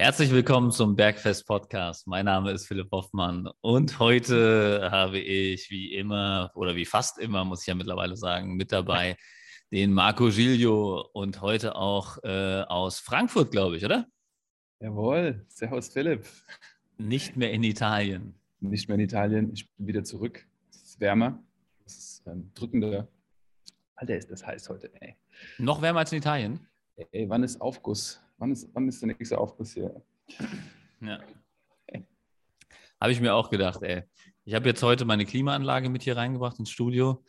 Herzlich willkommen zum Bergfest Podcast. Mein Name ist Philipp Hoffmann und heute habe ich wie immer oder wie fast immer, muss ich ja mittlerweile sagen, mit dabei den Marco Giglio und heute auch äh, aus Frankfurt, glaube ich, oder? Jawohl, Servus Philipp. Nicht mehr in Italien. Nicht mehr in Italien, ich bin wieder zurück. Es ist wärmer, es ist ähm, drückender. Alter, ist das heiß heute, ey. Noch wärmer als in Italien? Ey, wann ist Aufguss? Wann ist, wann ist der nächste Aufguss hier? Ja. Habe ich mir auch gedacht, ey. Ich habe jetzt heute meine Klimaanlage mit hier reingebracht ins Studio,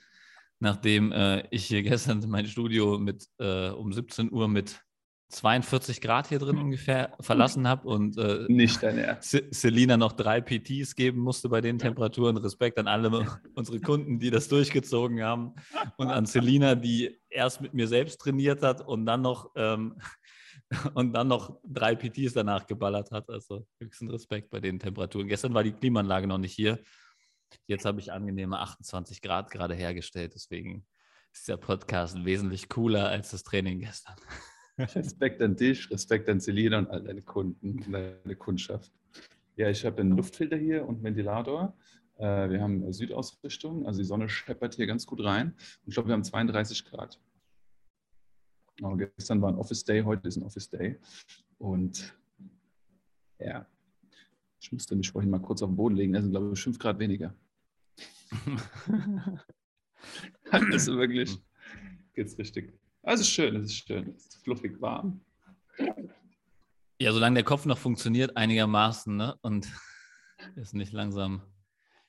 nachdem äh, ich hier gestern mein Studio mit äh, um 17 Uhr mit 42 Grad hier drin ungefähr verlassen habe und äh, nicht dein Ernst. Selina noch drei PTs geben musste bei den Temperaturen. Respekt an alle unsere Kunden, die das durchgezogen haben und an Selina, die erst mit mir selbst trainiert hat und dann noch ähm, und dann noch drei PTs danach geballert hat. Also höchsten Respekt bei den Temperaturen. Gestern war die Klimaanlage noch nicht hier. Jetzt habe ich angenehme 28 Grad gerade hergestellt. Deswegen ist der Podcast wesentlich cooler als das Training gestern. Respekt an dich, Respekt an Selina und all deine Kunden, deine Kundschaft. Ja, ich habe einen Luftfilter hier und einen Ventilator. Äh, wir haben Südausrichtung, also die Sonne scheppert hier ganz gut rein. Ich glaube, wir haben 32 Grad. Aber gestern war ein Office Day, heute ist ein Office Day. Und ja, ich musste mich vorhin mal kurz auf den Boden legen. Es sind, glaube ich, 5 Grad weniger. also wirklich, geht's richtig. Also schön, es ist schön, es ist fluffig warm. Ja, solange der Kopf noch funktioniert einigermaßen ne? und es nicht langsam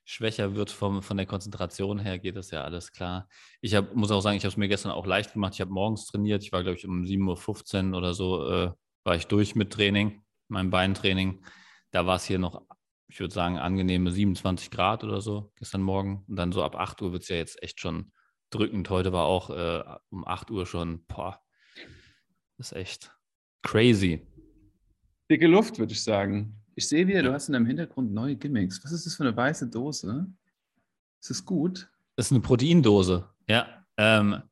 schwächer wird vom, von der Konzentration her, geht das ja alles klar. Ich hab, muss auch sagen, ich habe es mir gestern auch leicht gemacht. Ich habe morgens trainiert. Ich war, glaube ich, um 7.15 Uhr oder so, äh, war ich durch mit Training, meinem Beintraining. Da war es hier noch, ich würde sagen, angenehme 27 Grad oder so gestern Morgen. Und dann so ab 8 Uhr wird es ja jetzt echt schon drückend. Heute war auch äh, um 8 Uhr schon, boah, das ist echt crazy. Dicke Luft, würde ich sagen. Ich sehe wieder, du hast in deinem Hintergrund neue Gimmicks. Was ist das für eine weiße Dose? Ist das gut? Das ist eine Proteindose, ja. Ähm,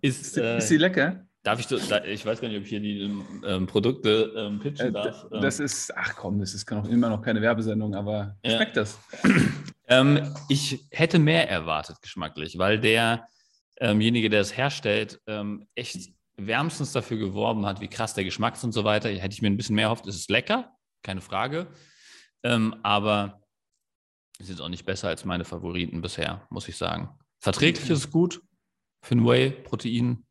ist, ist, äh, ist, sie lecker? Darf ich, ich weiß gar nicht, ob ich hier die ähm, Produkte ähm, pitchen äh, darf. Das ist, ach komm, das ist noch immer noch keine Werbesendung, aber ja. schmeckt das? Ähm, ich hätte mehr erwartet geschmacklich, weil derjenige, der es herstellt, ähm, echt wärmstens dafür geworben hat, wie krass der Geschmack ist und so weiter. Hätte ich mir ein bisschen mehr erhofft. Es ist lecker, keine Frage. Ähm, aber ist jetzt auch nicht besser als meine Favoriten bisher, muss ich sagen. Verträglich ist es gut. Für ein Whey-Protein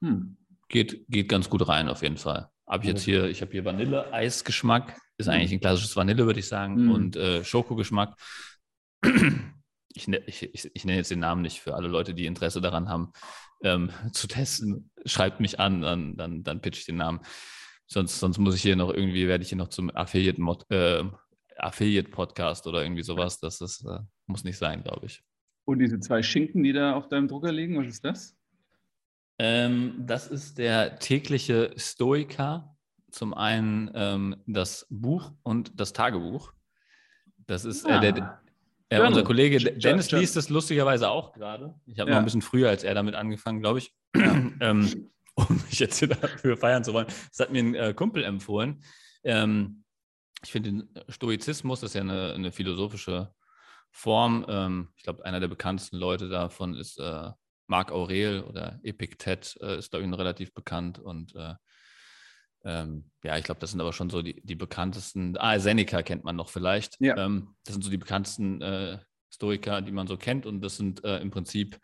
hm. geht, geht ganz gut rein, auf jeden Fall. Habe ich jetzt hier, ich habe hier Vanille-Eisgeschmack, ist hm. eigentlich ein klassisches Vanille, würde ich sagen, hm. und äh, Schokogeschmack. Ich, ne, ich, ich, ich, nenne jetzt den Namen nicht für alle Leute, die Interesse daran haben, ähm, zu testen. Schreibt mich an, dann, dann, dann pitch ich den Namen. Sonst, sonst muss ich hier noch irgendwie, werde ich hier noch zum Affiliate, äh, Affiliate Podcast oder irgendwie sowas. Das ist, äh, muss nicht sein, glaube ich. Und diese zwei Schinken, die da auf deinem Drucker liegen, was ist das? Ähm, das ist der tägliche Stoiker. Zum einen ähm, das Buch und das Tagebuch. Das ist äh, der, äh, unser Kollege Dennis liest das lustigerweise auch gerade. Ich habe ja. noch ein bisschen früher als er damit angefangen, glaube ich. ähm, um mich jetzt hier dafür feiern zu wollen. Das hat mir ein äh, Kumpel empfohlen. Ähm, ich finde den Stoizismus, das ist ja eine, eine philosophische Form. Ähm, ich glaube, einer der bekanntesten Leute davon ist äh, Marc Aurel oder Epiktet, äh, ist, glaube ich, relativ bekannt. Und äh, ähm, ja, ich glaube, das sind aber schon so die, die bekanntesten. Ah, Seneca kennt man noch vielleicht. Ja. Ähm, das sind so die bekanntesten äh, Stoiker, die man so kennt. Und das sind äh, im Prinzip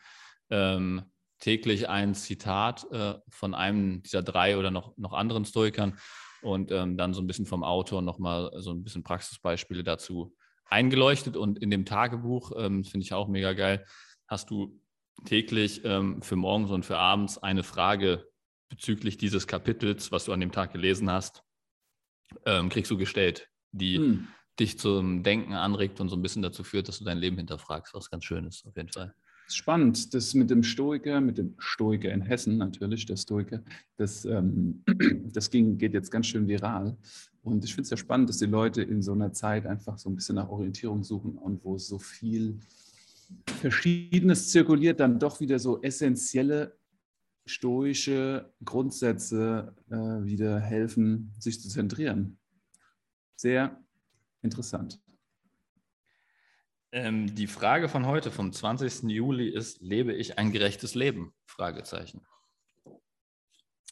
ähm, täglich ein Zitat äh, von einem dieser drei oder noch, noch anderen Stoikern und ähm, dann so ein bisschen vom Autor nochmal so ein bisschen Praxisbeispiele dazu eingeleuchtet. Und in dem Tagebuch, ähm, finde ich auch mega geil, hast du täglich ähm, für morgens und für abends eine Frage bezüglich dieses Kapitels, was du an dem Tag gelesen hast, ähm, kriegst du gestellt, die hm. dich zum Denken anregt und so ein bisschen dazu führt, dass du dein Leben hinterfragst, was ganz schön ist, auf jeden Fall spannend, das mit dem Stoiker, mit dem Stoiker in Hessen natürlich, der Stoiker, das, ähm, das ging, geht jetzt ganz schön viral. Und ich finde es ja spannend, dass die Leute in so einer Zeit einfach so ein bisschen nach Orientierung suchen und wo so viel Verschiedenes zirkuliert, dann doch wieder so essentielle stoische Grundsätze äh, wieder helfen, sich zu zentrieren. Sehr interessant. Ähm, die Frage von heute, vom 20. Juli, ist: Lebe ich ein gerechtes Leben? Fragezeichen.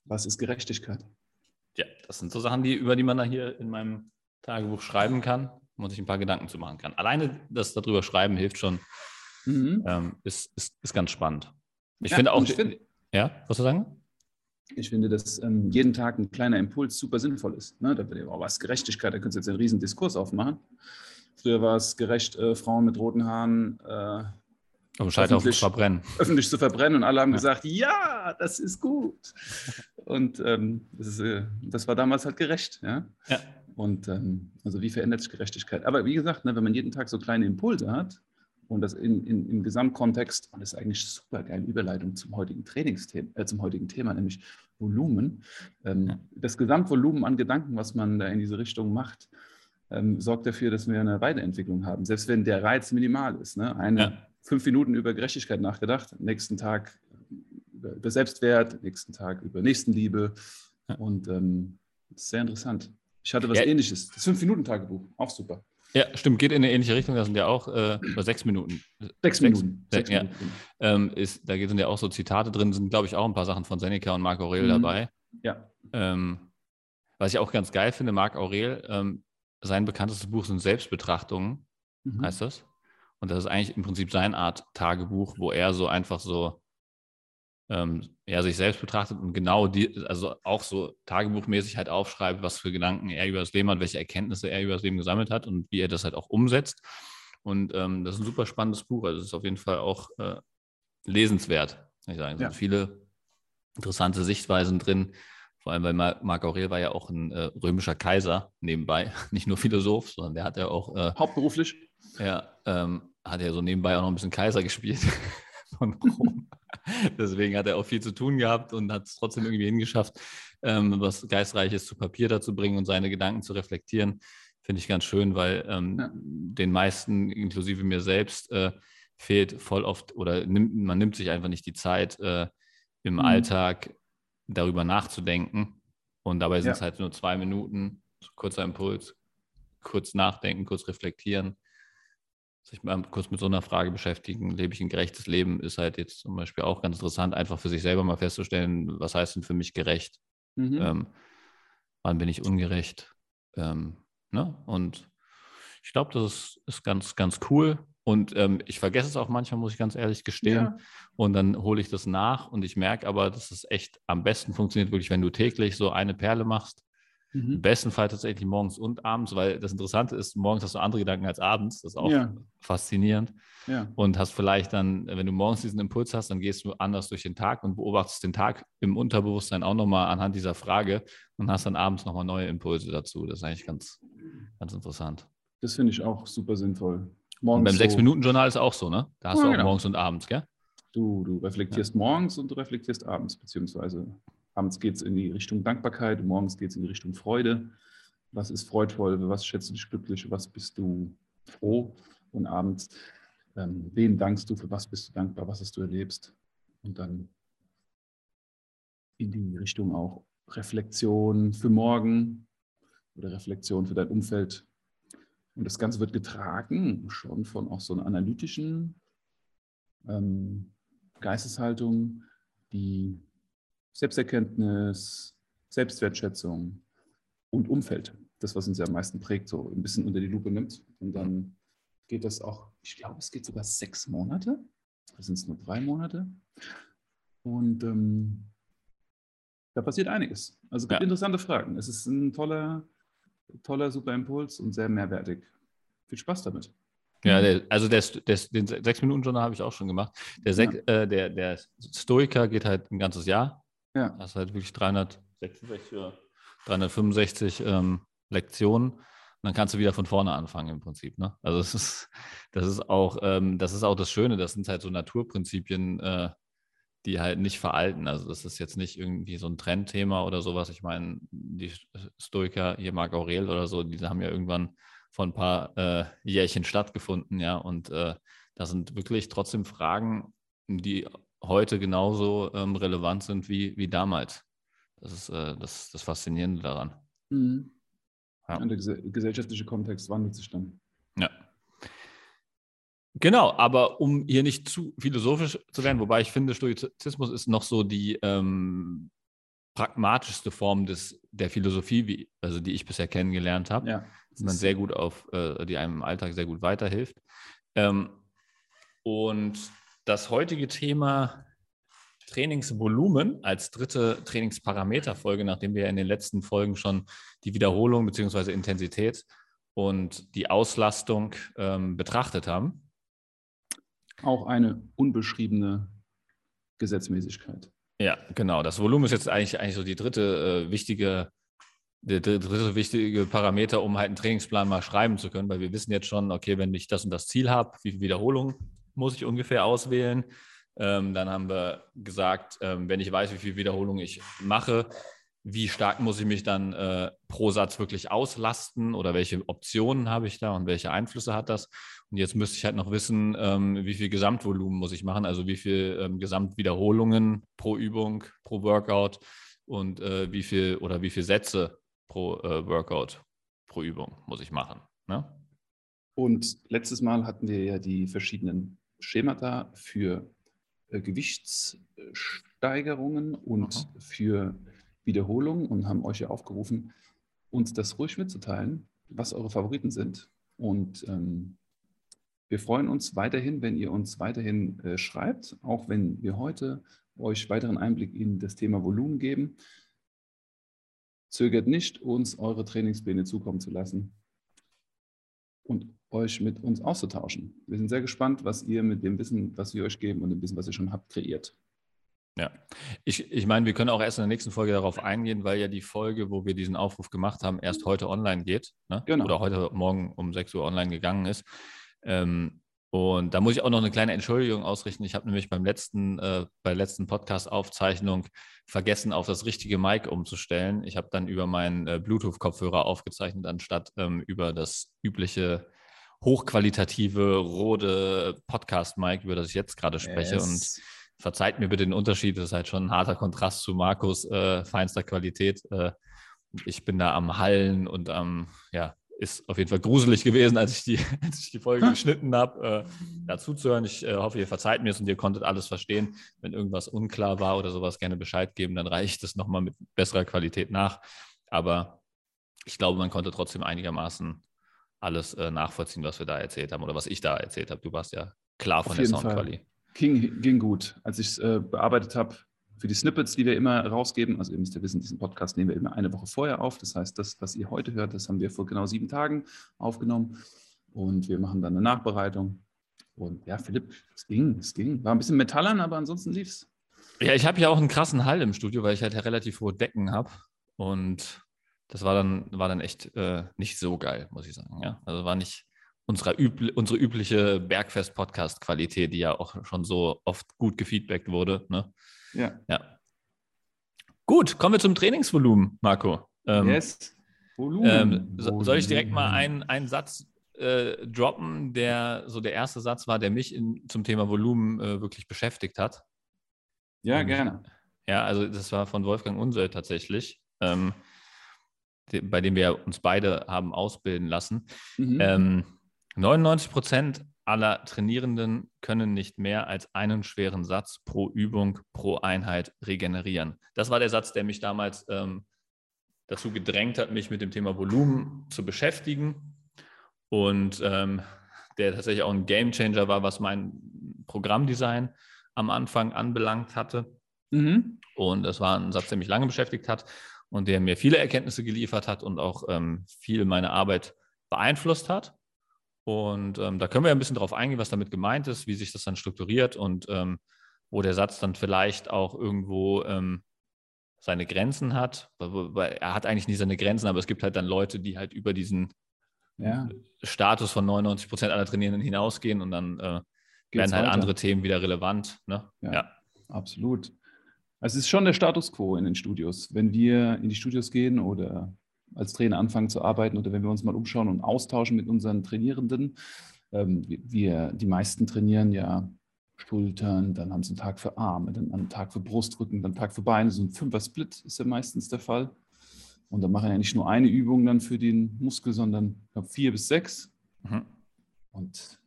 Was ist Gerechtigkeit? Ja, das sind so Sachen, die, über die man da hier in meinem Tagebuch schreiben kann und sich ein paar Gedanken zu machen kann. Alleine das darüber schreiben hilft schon, mhm. ähm, ist, ist, ist ganz spannend. Ich ja, finde auch. Ich find, ja, was du sagen? Ich finde, dass ähm, jeden Tag ein kleiner Impuls super sinnvoll ist. Ne? Da, oh, was Gerechtigkeit, da könntest du jetzt einen riesen Diskurs aufmachen. Früher war es gerecht, äh, Frauen mit roten Haaren äh, um öffentlich, zu verbrennen. öffentlich zu verbrennen. Und alle haben ja. gesagt, ja, das ist gut. Und ähm, das, ist, äh, das, war damals halt gerecht. Ja. ja. Und ähm, also wie verändert sich Gerechtigkeit? Aber wie gesagt, ne, wenn man jeden Tag so kleine Impulse hat und das in, in, im Gesamtkontext, und das ist eigentlich super geile Überleitung zum heutigen Trainingsthema, äh, zum heutigen Thema, nämlich Volumen. Ähm, ja. Das Gesamtvolumen an Gedanken, was man da in diese Richtung macht, ähm, sorgt dafür, dass wir eine Weiterentwicklung haben, selbst wenn der Reiz minimal ist. Ne? Eine ja. fünf Minuten über Gerechtigkeit nachgedacht, nächsten Tag über, über Selbstwert, nächsten Tag über Nächstenliebe. Ja. Und ähm, das ist sehr interessant. Ich hatte was ja. ähnliches. Das Fünf-Minuten-Tagebuch, auch super. Ja, stimmt, geht in eine ähnliche Richtung. Das sind ja auch äh, über sechs Minuten. Sechs, Minuten. Sechs, ja. Minuten. Ähm, ist, da sind ja auch so Zitate drin, sind, glaube ich, auch ein paar Sachen von Seneca und Marc Aurel mhm. dabei. Ja. Ähm, was ich auch ganz geil finde, Marc Aurel, ähm, sein bekanntestes Buch sind Selbstbetrachtungen, mhm. heißt das. Und das ist eigentlich im Prinzip seine Art Tagebuch, wo er so einfach so ähm, ja, sich selbst betrachtet und genau die, also auch so tagebuchmäßig halt aufschreibt, was für Gedanken er über das Leben hat, welche Erkenntnisse er über das Leben gesammelt hat und wie er das halt auch umsetzt. Und ähm, das ist ein super spannendes Buch. Also es ist auf jeden Fall auch äh, lesenswert, ich sagen. Es ja. sind viele interessante Sichtweisen drin. Vor allem, weil Marc Aurel war ja auch ein äh, römischer Kaiser nebenbei, nicht nur Philosoph, sondern der hat ja auch äh, hauptberuflich. Ja, ähm, hat ja so nebenbei auch noch ein bisschen Kaiser gespielt von Rom. Deswegen hat er auch viel zu tun gehabt und hat es trotzdem irgendwie hingeschafft, ähm, was Geistreiches zu Papier dazu bringen und seine Gedanken zu reflektieren. Finde ich ganz schön, weil ähm, ja. den meisten, inklusive mir selbst, äh, fehlt voll oft oder nimmt, man nimmt sich einfach nicht die Zeit, äh, im mhm. Alltag darüber nachzudenken. Und dabei sind es ja. halt nur zwei Minuten, kurzer Impuls, kurz nachdenken, kurz reflektieren sich mal kurz mit so einer Frage beschäftigen, lebe ich ein gerechtes Leben, ist halt jetzt zum Beispiel auch ganz interessant, einfach für sich selber mal festzustellen, was heißt denn für mich gerecht? Mhm. Ähm, wann bin ich ungerecht? Ähm, ne? Und ich glaube, das ist, ist, ganz, ganz cool. Und ähm, ich vergesse es auch manchmal, muss ich ganz ehrlich gestehen. Ja. Und dann hole ich das nach und ich merke aber, dass es echt am besten funktioniert, wirklich, wenn du täglich so eine Perle machst Mhm. Im besten Fall tatsächlich morgens und abends, weil das Interessante ist, morgens hast du andere Gedanken als abends. Das ist auch ja. faszinierend. Ja. Und hast vielleicht dann, wenn du morgens diesen Impuls hast, dann gehst du anders durch den Tag und beobachtest den Tag im Unterbewusstsein auch nochmal anhand dieser Frage und hast dann abends nochmal neue Impulse dazu. Das ist eigentlich ganz, ganz interessant. Das finde ich auch super sinnvoll. Morgens und beim so Sechs-Minuten-Journal ist auch so, ne? Da hast ja, du auch genau. morgens und abends, gell? Du, du reflektierst ja. morgens und du reflektierst abends, beziehungsweise Abends geht es in die Richtung Dankbarkeit, morgens geht es in die Richtung Freude. Was ist freudvoll? Was schätzt du dich glücklich? Was bist du froh? Und abends, ähm, wen dankst du? Für was bist du dankbar? Was hast du erlebst? Und dann in die Richtung auch Reflexion für morgen oder Reflexion für dein Umfeld. Und das Ganze wird getragen schon von auch so einer analytischen ähm, Geisteshaltung, die Selbsterkenntnis, Selbstwertschätzung und Umfeld. Das, was uns ja am meisten prägt, so ein bisschen unter die Lupe nimmt. Und dann geht das auch, ich glaube, es geht sogar sechs Monate. Da sind es nur drei Monate. Und ähm, da passiert einiges. Also ja. interessante Fragen. Es ist ein toller, toller, super Impuls und sehr mehrwertig. Viel Spaß damit. Ja, der, also der, der, den sechs Minuten Journal habe ich auch schon gemacht. Der, Sek, ja. äh, der, der Stoiker geht halt ein ganzes Jahr. Ja. Das ist halt wirklich 366 oder 365 ähm, Lektionen. Und dann kannst du wieder von vorne anfangen im Prinzip. Ne? Also das ist, das ist auch, ähm, das ist auch das Schöne, das sind halt so Naturprinzipien, äh, die halt nicht veralten. Also das ist jetzt nicht irgendwie so ein Trendthema oder sowas. Ich meine, die Stoiker, hier Marc Aurel oder so, die haben ja irgendwann vor ein paar äh, Jährchen stattgefunden, ja. Und äh, da sind wirklich trotzdem Fragen, die heute genauso ähm, relevant sind wie, wie damals. Das ist äh, das, das Faszinierende daran. Mhm. Ja. Und der gesellschaftliche Kontext wandelt sich dann. Genau, aber um hier nicht zu philosophisch zu werden, wobei ich finde, Stoizismus ist noch so die ähm, pragmatischste Form des, der Philosophie, wie, also die ich bisher kennengelernt habe, ja, die man sehr gut auf, äh, die einem im Alltag sehr gut weiterhilft. Ähm, und das heutige Thema Trainingsvolumen als dritte Trainingsparameterfolge, nachdem wir in den letzten Folgen schon die Wiederholung bzw. Intensität und die Auslastung ähm, betrachtet haben, auch eine unbeschriebene Gesetzmäßigkeit. Ja, genau. Das Volumen ist jetzt eigentlich, eigentlich so die dritte äh, wichtige, der dritte wichtige Parameter, um halt einen Trainingsplan mal schreiben zu können, weil wir wissen jetzt schon, okay, wenn ich das und das Ziel habe, wie viele Wiederholungen muss ich ungefähr auswählen? Ähm, dann haben wir gesagt, ähm, wenn ich weiß, wie viele Wiederholungen ich mache, wie stark muss ich mich dann äh, pro Satz wirklich auslasten oder welche Optionen habe ich da und welche Einflüsse hat das? Und jetzt müsste ich halt noch wissen, ähm, wie viel Gesamtvolumen muss ich machen, also wie viel ähm, Gesamtwiederholungen pro Übung, pro Workout und äh, wie viel oder wie viele Sätze pro äh, Workout, pro Übung muss ich machen. Ne? Und letztes Mal hatten wir ja die verschiedenen Schemata für äh, Gewichtssteigerungen und Aha. für Wiederholung und haben euch ja aufgerufen, uns das ruhig mitzuteilen, was eure Favoriten sind. Und ähm, wir freuen uns weiterhin, wenn ihr uns weiterhin äh, schreibt, auch wenn wir heute euch weiteren Einblick in das Thema Volumen geben. Zögert nicht, uns eure Trainingspläne zukommen zu lassen und euch mit uns auszutauschen. Wir sind sehr gespannt, was ihr mit dem Wissen, was wir euch geben und dem Wissen, was ihr schon habt, kreiert. Ja, ich, ich meine, wir können auch erst in der nächsten Folge darauf eingehen, weil ja die Folge, wo wir diesen Aufruf gemacht haben, erst heute online geht. Ne? Genau. Oder heute Morgen um 6 Uhr online gegangen ist. Ähm, und da muss ich auch noch eine kleine Entschuldigung ausrichten. Ich habe nämlich beim letzten, äh, bei der letzten Podcast-Aufzeichnung vergessen, auf das richtige Mic umzustellen. Ich habe dann über meinen äh, Bluetooth-Kopfhörer aufgezeichnet, anstatt ähm, über das übliche hochqualitative, rote Podcast-Mic, über das ich jetzt gerade spreche. Yes. Und verzeiht mir bitte den Unterschied, das ist halt schon ein harter Kontrast zu Markus äh, feinster Qualität. Äh, ich bin da am Hallen und am, ja, ist auf jeden Fall gruselig gewesen, als ich die, als ich die Folge geschnitten habe, äh, dazu zu hören. Ich äh, hoffe, ihr verzeiht mir es und ihr konntet alles verstehen. Wenn irgendwas unklar war oder sowas, gerne Bescheid geben, dann reiche ich das nochmal mit besserer Qualität nach. Aber ich glaube, man konnte trotzdem einigermaßen alles äh, nachvollziehen, was wir da erzählt haben oder was ich da erzählt habe. Du warst ja klar von der Soundqualität. Ging, ging gut. Als ich es äh, bearbeitet habe, für die Snippets, die wir immer rausgeben, also ihr müsst ja wissen, diesen Podcast nehmen wir immer eine Woche vorher auf. Das heißt, das, was ihr heute hört, das haben wir vor genau sieben Tagen aufgenommen. Und wir machen dann eine Nachbereitung. Und ja, Philipp, es ging, es ging. War ein bisschen metallern, aber ansonsten lief es. Ja, ich habe ja auch einen krassen Hall im Studio, weil ich halt relativ hohe Decken habe. Und das war dann, war dann echt äh, nicht so geil, muss ich sagen. Ja? Also war nicht, unserer übl unsere übliche Bergfest-Podcast-Qualität, die ja auch schon so oft gut gefeedbackt wurde. Ne? Ja. ja. Gut, kommen wir zum Trainingsvolumen, Marco. Ähm, yes. Volumen. Ähm, so, soll ich direkt mal einen, einen Satz äh, droppen, der so der erste Satz war, der mich in, zum Thema Volumen äh, wirklich beschäftigt hat? Ja, Und, gerne. Ja, also das war von Wolfgang Unsel tatsächlich. Ähm, bei dem wir uns beide haben ausbilden lassen. Mhm. Ähm, 99 Prozent aller Trainierenden können nicht mehr als einen schweren Satz pro Übung, pro Einheit regenerieren. Das war der Satz, der mich damals ähm, dazu gedrängt hat, mich mit dem Thema Volumen zu beschäftigen und ähm, der tatsächlich auch ein Gamechanger war, was mein Programmdesign am Anfang anbelangt hatte. Mhm. Und das war ein Satz, der mich lange beschäftigt hat und der mir viele Erkenntnisse geliefert hat und auch ähm, viel meine Arbeit beeinflusst hat. Und ähm, da können wir ein bisschen drauf eingehen, was damit gemeint ist, wie sich das dann strukturiert und ähm, wo der Satz dann vielleicht auch irgendwo ähm, seine Grenzen hat. Er hat eigentlich nie seine Grenzen, aber es gibt halt dann Leute, die halt über diesen ja. Status von 99 Prozent aller Trainierenden hinausgehen und dann äh, werden halt weiter. andere Themen wieder relevant. Ne? Ja, ja, absolut. Also es ist schon der Status quo in den Studios. Wenn wir in die Studios gehen oder als Trainer anfangen zu arbeiten oder wenn wir uns mal umschauen und austauschen mit unseren Trainierenden. Ähm, wir, die meisten trainieren ja Schultern, dann haben sie einen Tag für Arme, dann einen Tag für Brustrücken, dann einen Tag für Beine. So ein Fünfer-Split ist ja meistens der Fall. Und da machen wir ja nicht nur eine Übung dann für den Muskel, sondern ich glaube, vier bis sechs. Mhm. Und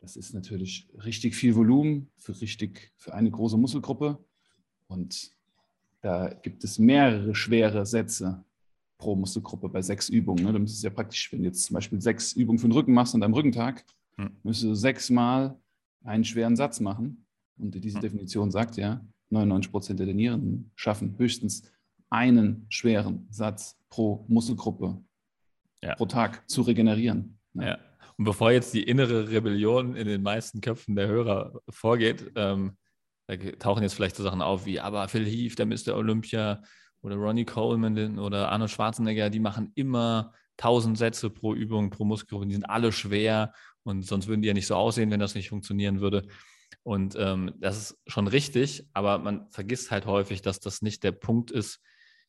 das ist natürlich richtig viel Volumen für richtig für eine große Muskelgruppe. Und da gibt es mehrere schwere Sätze pro Muskelgruppe bei sechs Übungen. Ne? Dann ist es ja praktisch, wenn du jetzt zum Beispiel sechs Übungen für den Rücken machst an deinem Rückentag, hm. müsstest du sechsmal einen schweren Satz machen. Und diese hm. Definition sagt ja, 99 Prozent der Trainierenden schaffen höchstens einen schweren Satz pro Muskelgruppe ja. pro Tag zu regenerieren. Ne? Ja. Und bevor jetzt die innere Rebellion in den meisten Köpfen der Hörer vorgeht, ähm, da tauchen jetzt vielleicht so Sachen auf wie, aber Phil Heath, der Mr. Olympia oder Ronnie Coleman oder Arnold Schwarzenegger, die machen immer 1000 Sätze pro Übung, pro Muskelgruppe, die sind alle schwer und sonst würden die ja nicht so aussehen, wenn das nicht funktionieren würde. Und ähm, das ist schon richtig, aber man vergisst halt häufig, dass das nicht der Punkt ist,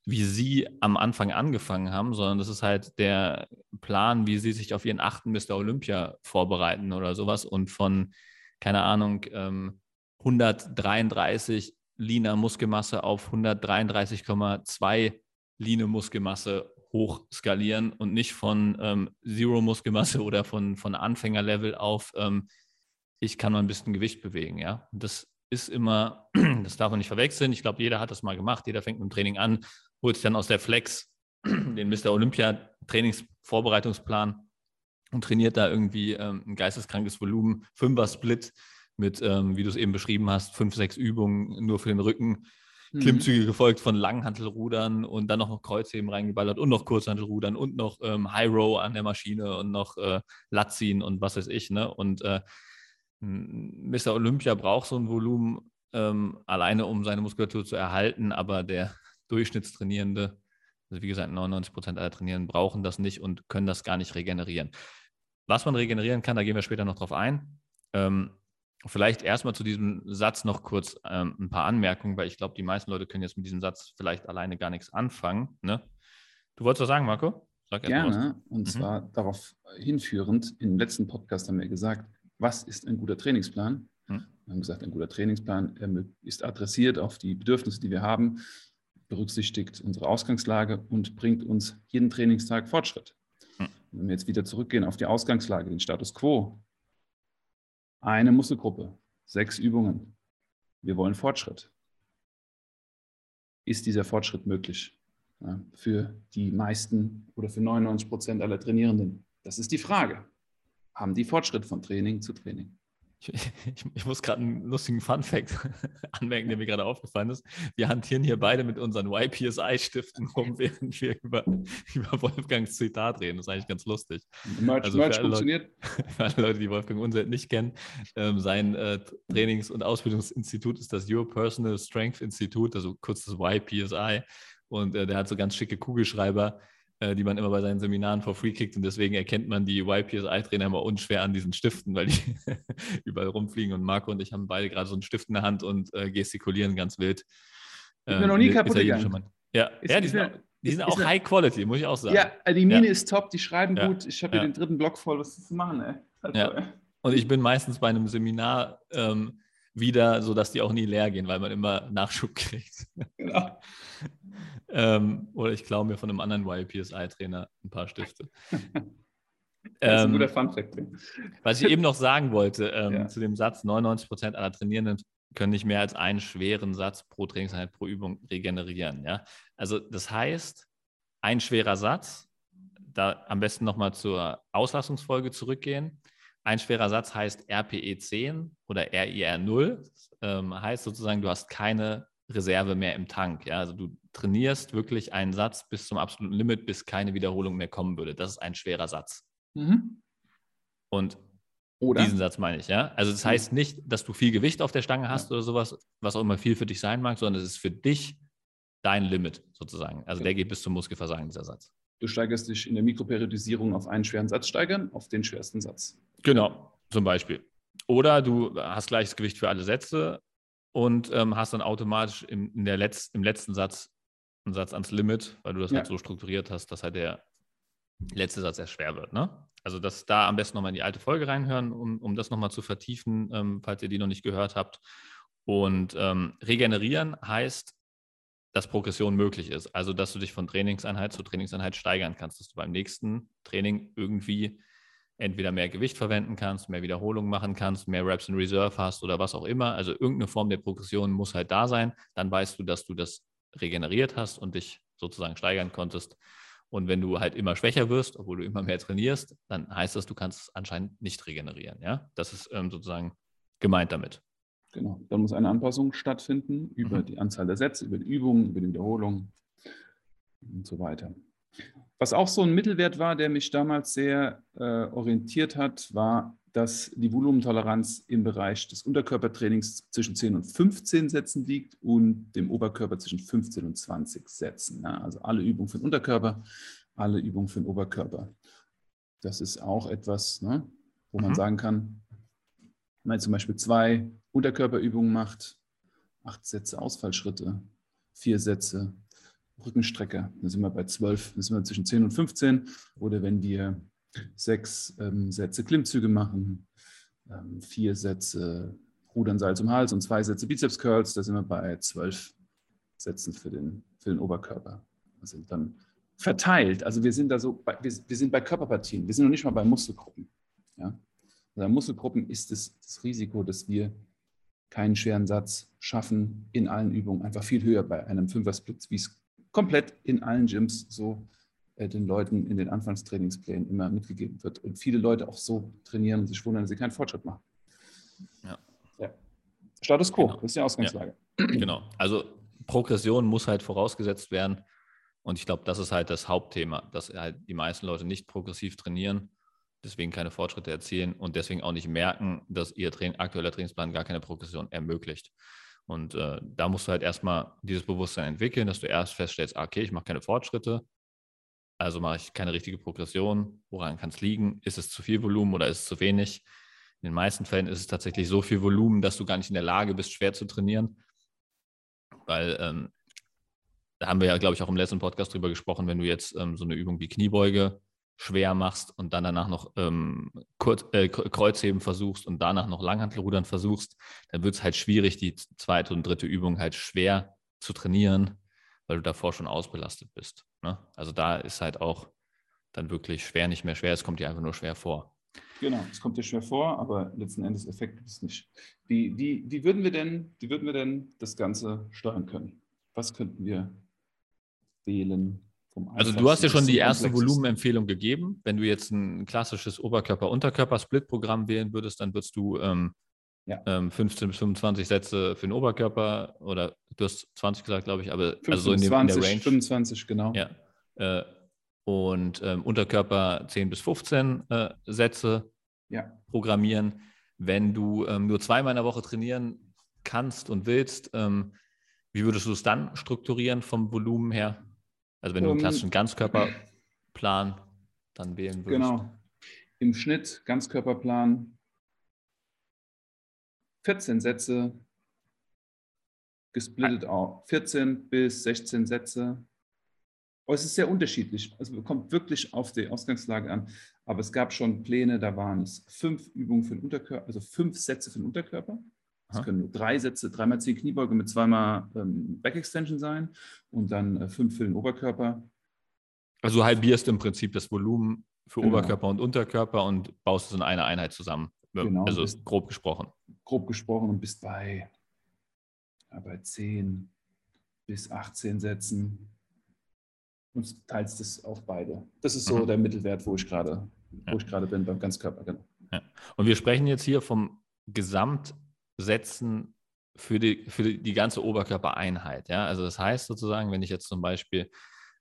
wie sie am Anfang angefangen haben, sondern das ist halt der Plan, wie sie sich auf ihren achten Mr. Olympia vorbereiten oder sowas und von, keine Ahnung, ähm, 133 Lina Muskelmasse auf 133,2 Line Muskelmasse hochskalieren und nicht von ähm, Zero Muskelmasse oder von, von Anfängerlevel auf ähm, ich kann mal ein bisschen Gewicht bewegen, ja. das ist immer, das darf man nicht verwechseln. Ich glaube, jeder hat das mal gemacht. Jeder fängt mit dem Training an, holt sich dann aus der Flex den Mr. Olympia Trainingsvorbereitungsplan und trainiert da irgendwie ähm, ein geisteskrankes Volumen, Fünfer-Split mit, ähm, wie du es eben beschrieben hast, fünf, sechs Übungen nur für den Rücken. Mhm. Klimmzüge gefolgt von Langhantelrudern und dann noch Kreuzheben reingeballert und noch Kurzhantelrudern und noch ähm, High Row an der Maschine und noch äh, Latziehen und was weiß ich. Ne? Und äh, Mr. Olympia braucht so ein Volumen ähm, alleine, um seine Muskulatur zu erhalten, aber der Durchschnittstrainierende, also wie gesagt, 99 Prozent aller Trainierenden brauchen das nicht und können das gar nicht regenerieren. Was man regenerieren kann, da gehen wir später noch drauf ein. Ähm, Vielleicht erstmal zu diesem Satz noch kurz ähm, ein paar Anmerkungen, weil ich glaube, die meisten Leute können jetzt mit diesem Satz vielleicht alleine gar nichts anfangen. Ne? Du wolltest was sagen, Marco? Sag Gerne. Und mhm. zwar darauf hinführend, im letzten Podcast haben wir gesagt, was ist ein guter Trainingsplan? Mhm. Wir haben gesagt, ein guter Trainingsplan ähm, ist adressiert auf die Bedürfnisse, die wir haben, berücksichtigt unsere Ausgangslage und bringt uns jeden Trainingstag Fortschritt. Mhm. Wenn wir jetzt wieder zurückgehen auf die Ausgangslage, den Status quo, eine Muskelgruppe, sechs Übungen. Wir wollen Fortschritt. Ist dieser Fortschritt möglich ja, für die meisten oder für 99 Prozent aller Trainierenden? Das ist die Frage. Haben die Fortschritt von Training zu Training? Ich, ich, ich, muss gerade einen lustigen Fun-Fact anmerken, der mir gerade aufgefallen ist. Wir hantieren hier beide mit unseren YPSI-Stiften rum, während wir über, über Wolfgangs Zitat reden. Das ist eigentlich ganz lustig. Merch, also Merch funktioniert. Leute, für alle Leute, die Wolfgang Unselt nicht kennen, ähm, sein äh, Trainings- und Ausbildungsinstitut ist das Your Personal Strength Institute, also kurz das YPSI. Und äh, der hat so ganz schicke Kugelschreiber, die man immer bei seinen Seminaren for free kriegt. Und deswegen erkennt man die YPSI-Trainer immer unschwer an diesen Stiften, weil die überall rumfliegen. Und Marco und ich haben beide gerade so einen Stift in der Hand und äh, gestikulieren ganz wild. Ist mir noch nie kaputt gegangen. Ja, ist, ja die, sind, auch, die sind auch High Quality, muss ich auch sagen. Ja, äh, die Mine ja. ist top, die schreiben ja. gut. Ich habe ja. hier den dritten Block voll. Was ist zu machen, ey? Halt ja. Und ich bin meistens bei einem Seminar ähm, wieder, sodass die auch nie leer gehen, weil man immer Nachschub kriegt. Genau. Ähm, oder ich klaue mir von einem anderen YPSI-Trainer ein paar Stifte. Das ist ein guter ähm, Funfact. Was ich eben noch sagen wollte ähm, ja. zu dem Satz, 99% aller Trainierenden können nicht mehr als einen schweren Satz pro Trainingseinheit pro Übung regenerieren. Ja? Also das heißt, ein schwerer Satz, da am besten nochmal zur Auslassungsfolge zurückgehen. Ein schwerer Satz heißt RPE 10 oder RIR 0. Ähm, heißt sozusagen, du hast keine Reserve mehr im Tank. Ja? Also du trainierst wirklich einen Satz bis zum absoluten Limit, bis keine Wiederholung mehr kommen würde. Das ist ein schwerer Satz. Mhm. Und oder? diesen Satz meine ich, ja. Also das heißt nicht, dass du viel Gewicht auf der Stange hast ja. oder sowas, was auch immer viel für dich sein mag, sondern es ist für dich dein Limit sozusagen. Also okay. der geht bis zum Muskelversagen, dieser Satz. Du steigerst dich in der Mikroperiodisierung auf einen schweren Satz steigern, auf den schwersten Satz. Genau, zum Beispiel. Oder du hast gleiches Gewicht für alle Sätze und ähm, hast dann automatisch im, in der Letz-, im letzten Satz einen Satz ans Limit, weil du das halt ja. halt so strukturiert hast, dass halt der letzte Satz sehr schwer wird. Ne? Also das da am besten nochmal in die alte Folge reinhören, um, um das nochmal zu vertiefen, ähm, falls ihr die noch nicht gehört habt. Und ähm, regenerieren heißt, dass Progression möglich ist. Also, dass du dich von Trainingseinheit zu Trainingseinheit steigern kannst, dass du beim nächsten Training irgendwie entweder mehr Gewicht verwenden kannst, mehr Wiederholungen machen kannst, mehr Reps in Reserve hast oder was auch immer. Also irgendeine Form der Progression muss halt da sein. Dann weißt du, dass du das regeneriert hast und dich sozusagen steigern konntest. Und wenn du halt immer schwächer wirst, obwohl du immer mehr trainierst, dann heißt das, du kannst es anscheinend nicht regenerieren. Ja, das ist ähm, sozusagen gemeint damit. Genau. Dann muss eine Anpassung stattfinden über mhm. die Anzahl der Sätze, über die Übungen, über die Wiederholungen und so weiter. Was auch so ein Mittelwert war, der mich damals sehr äh, orientiert hat, war, dass die Volumentoleranz im Bereich des Unterkörpertrainings zwischen 10 und 15 Sätzen liegt und dem Oberkörper zwischen 15 und 20 Sätzen. Ja, also alle Übungen für den Unterkörper, alle Übungen für den Oberkörper. Das ist auch etwas, ne, wo man mhm. sagen kann, wenn man zum Beispiel zwei Unterkörperübungen macht, acht Sätze Ausfallschritte, vier Sätze Rückenstrecke. Dann sind wir bei 12, dann sind wir zwischen 10 und 15. Oder wenn wir sechs ähm, Sätze Klimmzüge machen, ähm, vier Sätze Rudern Seil zum Hals und zwei Sätze Bizeps Curls, da sind wir bei zwölf Sätzen für den, für den Oberkörper. Das sind dann verteilt. Also wir sind da so, bei, wir, wir, sind bei Körperpartien, wir sind noch nicht mal bei Muskelgruppen. Ja? Bei Muskelgruppen ist es das Risiko, dass wir keinen schweren Satz schaffen in allen Übungen einfach viel höher bei einem Fünfer-Split, wie es komplett in allen Gyms so äh, den Leuten in den Anfangstrainingsplänen immer mitgegeben wird. Und viele Leute auch so trainieren und sich wundern, dass sie keinen Fortschritt machen. Ja. ja. Status quo, genau. das ist die Ausgangslage. Ja. Genau. Also Progression muss halt vorausgesetzt werden. Und ich glaube, das ist halt das Hauptthema, dass halt die meisten Leute nicht progressiv trainieren, deswegen keine Fortschritte erzielen und deswegen auch nicht merken, dass ihr aktueller Trainingsplan gar keine Progression ermöglicht. Und äh, da musst du halt erstmal dieses Bewusstsein entwickeln, dass du erst feststellst, ah, okay, ich mache keine Fortschritte, also mache ich keine richtige Progression. Woran kann es liegen? Ist es zu viel Volumen oder ist es zu wenig? In den meisten Fällen ist es tatsächlich so viel Volumen, dass du gar nicht in der Lage bist, schwer zu trainieren. Weil ähm, da haben wir ja, glaube ich, auch im letzten Podcast drüber gesprochen, wenn du jetzt ähm, so eine Übung wie Kniebeuge schwer machst und dann danach noch ähm, Kurz, äh, Kreuzheben versuchst und danach noch Langhantelrudern versuchst, dann wird es halt schwierig, die zweite und dritte Übung halt schwer zu trainieren, weil du davor schon ausbelastet bist. Ne? Also da ist halt auch dann wirklich schwer nicht mehr schwer, es kommt dir einfach nur schwer vor. Genau, es kommt dir schwer vor, aber letzten Endes effektiv ist nicht. Wie, wie, wie, würden wir denn, wie würden wir denn das Ganze steuern können? Was könnten wir wählen, also du hast ja schon die erste Volumenempfehlung gegeben. Wenn du jetzt ein klassisches Oberkörper-Unterkörper-Split-Programm wählen würdest, dann würdest du ähm, ja. ähm, 15 bis 25 Sätze für den Oberkörper oder du hast 20 gesagt, glaube ich, aber 15, also so in, dem, 20, in der Range. 25, genau. Ja. Äh, und ähm, Unterkörper 10 bis 15 äh, Sätze ja. programmieren. Wenn du ähm, nur zweimal in der Woche trainieren kannst und willst, ähm, wie würdest du es dann strukturieren vom Volumen her? Also wenn du einen ähm, klassischen Ganzkörperplan dann wählen würdest. Genau. Im Schnitt Ganzkörperplan 14 Sätze, gesplittet auch 14 bis 16 Sätze. Aber es ist sehr unterschiedlich. Also es kommt wirklich auf die Ausgangslage an. Aber es gab schon Pläne, da waren es fünf Übungen für den Unterkörper, also fünf Sätze für den Unterkörper. Es können nur drei Sätze, dreimal zehn Kniebeuge mit zweimal ähm, Back Extension sein und dann äh, fünf für den Oberkörper. Also du halbierst im Prinzip das Volumen für genau. Oberkörper und Unterkörper und baust es in eine Einheit zusammen. Genau, also bist, grob gesprochen. Grob gesprochen und bist bei, ja, bei 10 bis 18 Sätzen und teilst es auf beide. Das ist so mhm. der Mittelwert, wo ich gerade ja. bin beim Ganzkörper. Genau. Ja. Und wir sprechen jetzt hier vom Gesamt setzen für die, für die, ganze Oberkörpereinheit. Ja? Also das heißt sozusagen, wenn ich jetzt zum Beispiel,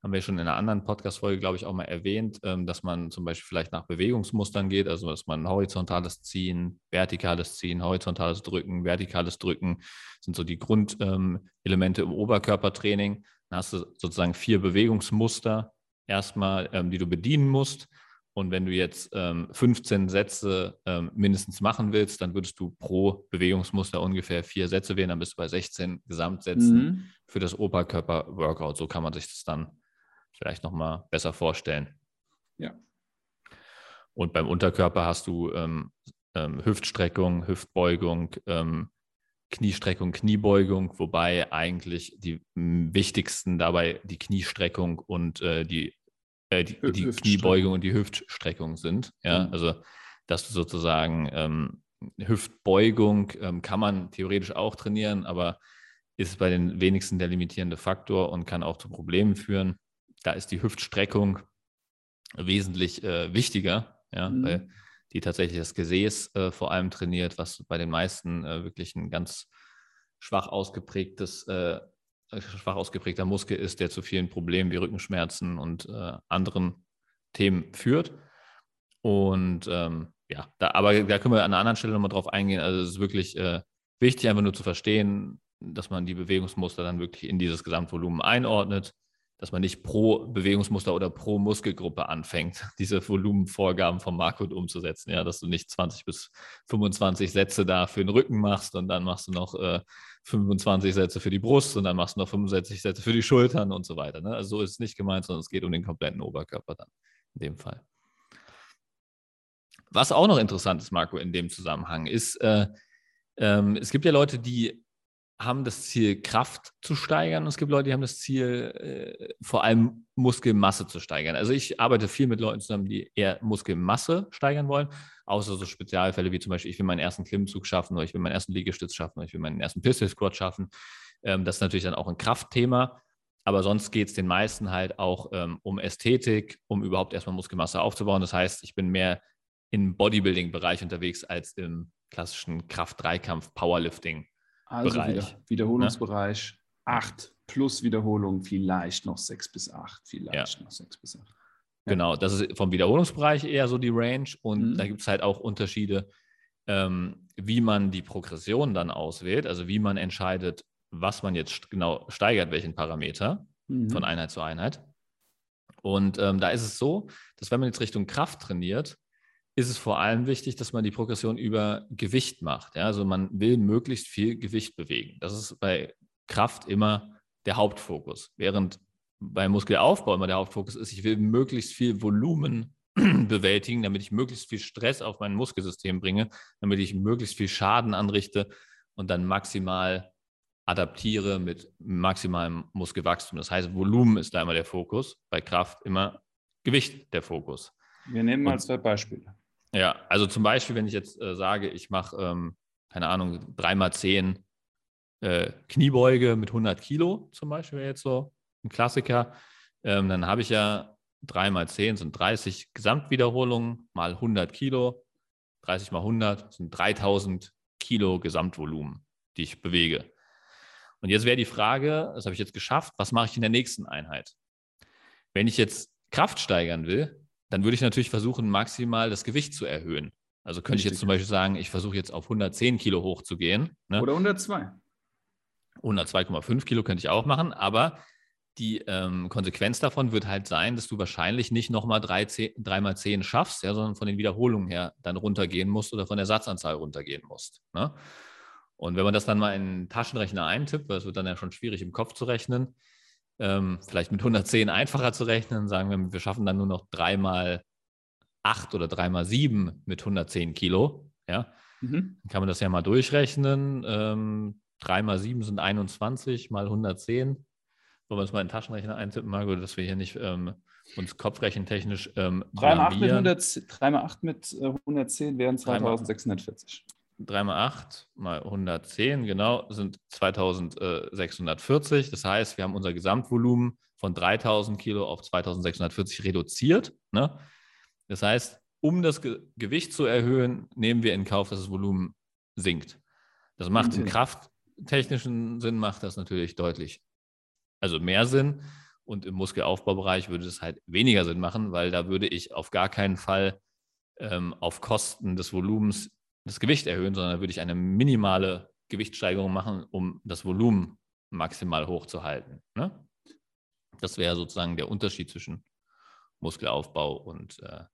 haben wir schon in einer anderen Podcast-Folge, glaube ich, auch mal erwähnt, ähm, dass man zum Beispiel vielleicht nach Bewegungsmustern geht, also dass man horizontales Ziehen, vertikales Ziehen, horizontales Drücken, vertikales Drücken sind so die Grundelemente ähm, im Oberkörpertraining. Dann hast du sozusagen vier Bewegungsmuster erstmal, ähm, die du bedienen musst. Und wenn du jetzt ähm, 15 Sätze ähm, mindestens machen willst, dann würdest du pro Bewegungsmuster ungefähr vier Sätze wählen. Dann bist du bei 16 Gesamtsätzen mhm. für das Oberkörper-Workout. So kann man sich das dann vielleicht nochmal besser vorstellen. Ja. Und beim Unterkörper hast du ähm, ähm Hüftstreckung, Hüftbeugung, ähm, Kniestreckung, Kniebeugung, wobei eigentlich die wichtigsten dabei die Kniestreckung und äh, die, äh, die, die Kniebeugung und die Hüftstreckung sind. Ja, mhm. also dass du sozusagen ähm, Hüftbeugung ähm, kann man theoretisch auch trainieren, aber ist bei den wenigsten der limitierende Faktor und kann auch zu Problemen führen. Da ist die Hüftstreckung wesentlich äh, wichtiger, ja, mhm. weil die tatsächlich das Gesäß äh, vor allem trainiert, was bei den meisten äh, wirklich ein ganz schwach ausgeprägtes, äh, schwach ausgeprägter Muskel ist, der zu vielen Problemen wie Rückenschmerzen und äh, anderen Themen führt. Und ähm, ja, da, aber da können wir an einer anderen Stelle nochmal drauf eingehen. Also es ist wirklich äh, wichtig, einfach nur zu verstehen, dass man die Bewegungsmuster dann wirklich in dieses Gesamtvolumen einordnet dass man nicht pro Bewegungsmuster oder pro Muskelgruppe anfängt, diese Volumenvorgaben vom Marco umzusetzen. Ja, dass du nicht 20 bis 25 Sätze da für den Rücken machst und dann machst du noch äh, 25 Sätze für die Brust und dann machst du noch 65 Sätze für die Schultern und so weiter. Ne? Also so ist es nicht gemeint, sondern es geht um den kompletten Oberkörper dann in dem Fall. Was auch noch interessant ist, Marco, in dem Zusammenhang, ist, äh, ähm, es gibt ja Leute, die haben das Ziel, Kraft zu steigern und es gibt Leute, die haben das Ziel, äh, vor allem Muskelmasse zu steigern. Also ich arbeite viel mit Leuten zusammen, die eher Muskelmasse steigern wollen, außer so Spezialfälle wie zum Beispiel, ich will meinen ersten Klimmzug schaffen oder ich will meinen ersten Liegestütz schaffen oder ich will meinen ersten Pistol Squat schaffen. Ähm, das ist natürlich dann auch ein Kraftthema. Aber sonst geht es den meisten halt auch ähm, um Ästhetik, um überhaupt erstmal Muskelmasse aufzubauen. Das heißt, ich bin mehr im Bodybuilding-Bereich unterwegs als im klassischen Kraft-Dreikampf-Powerlifting. Also wieder, Wiederholungsbereich ja? 8 plus Wiederholung, vielleicht noch 6 bis 8, vielleicht ja. noch 6 bis 8. Ja. Genau, das ist vom Wiederholungsbereich eher so die Range und mhm. da gibt es halt auch Unterschiede, ähm, wie man die Progression dann auswählt, also wie man entscheidet, was man jetzt genau steigert, welchen Parameter mhm. von Einheit zu Einheit. Und ähm, da ist es so, dass wenn man jetzt Richtung Kraft trainiert, ist es vor allem wichtig, dass man die Progression über Gewicht macht. Ja? Also man will möglichst viel Gewicht bewegen. Das ist bei Kraft immer der Hauptfokus. Während beim Muskelaufbau immer der Hauptfokus ist, ich will möglichst viel Volumen bewältigen, damit ich möglichst viel Stress auf mein Muskelsystem bringe, damit ich möglichst viel Schaden anrichte und dann maximal adaptiere mit maximalem Muskelwachstum. Das heißt, Volumen ist da immer der Fokus, bei Kraft immer Gewicht der Fokus. Wir nehmen mal zwei Beispiele. Ja, also zum Beispiel, wenn ich jetzt äh, sage, ich mache, ähm, keine Ahnung, dreimal zehn äh, Kniebeuge mit 100 Kilo, zum Beispiel wäre jetzt so ein Klassiker, ähm, dann habe ich ja dreimal zehn sind 30 Gesamtwiederholungen mal 100 Kilo. 30 mal 100 sind 3000 Kilo Gesamtvolumen, die ich bewege. Und jetzt wäre die Frage, das habe ich jetzt geschafft, was mache ich in der nächsten Einheit? Wenn ich jetzt Kraft steigern will, dann würde ich natürlich versuchen, maximal das Gewicht zu erhöhen. Also könnte Richtig. ich jetzt zum Beispiel sagen, ich versuche jetzt auf 110 Kilo hochzugehen. Ne? Oder 102. 102,5 Kilo könnte ich auch machen, aber die ähm, Konsequenz davon wird halt sein, dass du wahrscheinlich nicht nochmal 3, 3 mal 10 schaffst, ja, sondern von den Wiederholungen her dann runtergehen musst oder von der Satzanzahl runtergehen musst. Ne? Und wenn man das dann mal in einen Taschenrechner eintippt, weil es wird dann ja schon schwierig im Kopf zu rechnen, ähm, vielleicht mit 110 einfacher zu rechnen, sagen wir, wir schaffen dann nur noch dreimal 8 oder dreimal 7 mit 110 Kilo. Ja? Mhm. Dann kann man das ja mal durchrechnen. Ähm, 3 mal 7 sind 21 mal 110. Wollen wir uns mal in den Taschenrechner eintippen, Margot, dass wir hier nicht ähm, uns kopfrechentechnisch ähm, 3 mal 8 mit, 100, 3 mal 8 mit 110 wären 2640. 3 mal 8 mal 110, genau, sind 2640. Das heißt, wir haben unser Gesamtvolumen von 3000 Kilo auf 2640 reduziert. Ne? Das heißt, um das Ge Gewicht zu erhöhen, nehmen wir in Kauf, dass das Volumen sinkt. Das macht mhm. im krafttechnischen Sinn, macht das natürlich deutlich, also mehr Sinn. Und im Muskelaufbaubereich würde es halt weniger Sinn machen, weil da würde ich auf gar keinen Fall ähm, auf Kosten des Volumens das Gewicht erhöhen, sondern würde ich eine minimale Gewichtssteigerung machen, um das Volumen maximal hochzuhalten. Ne? Das wäre sozusagen der Unterschied zwischen Muskelaufbau und äh,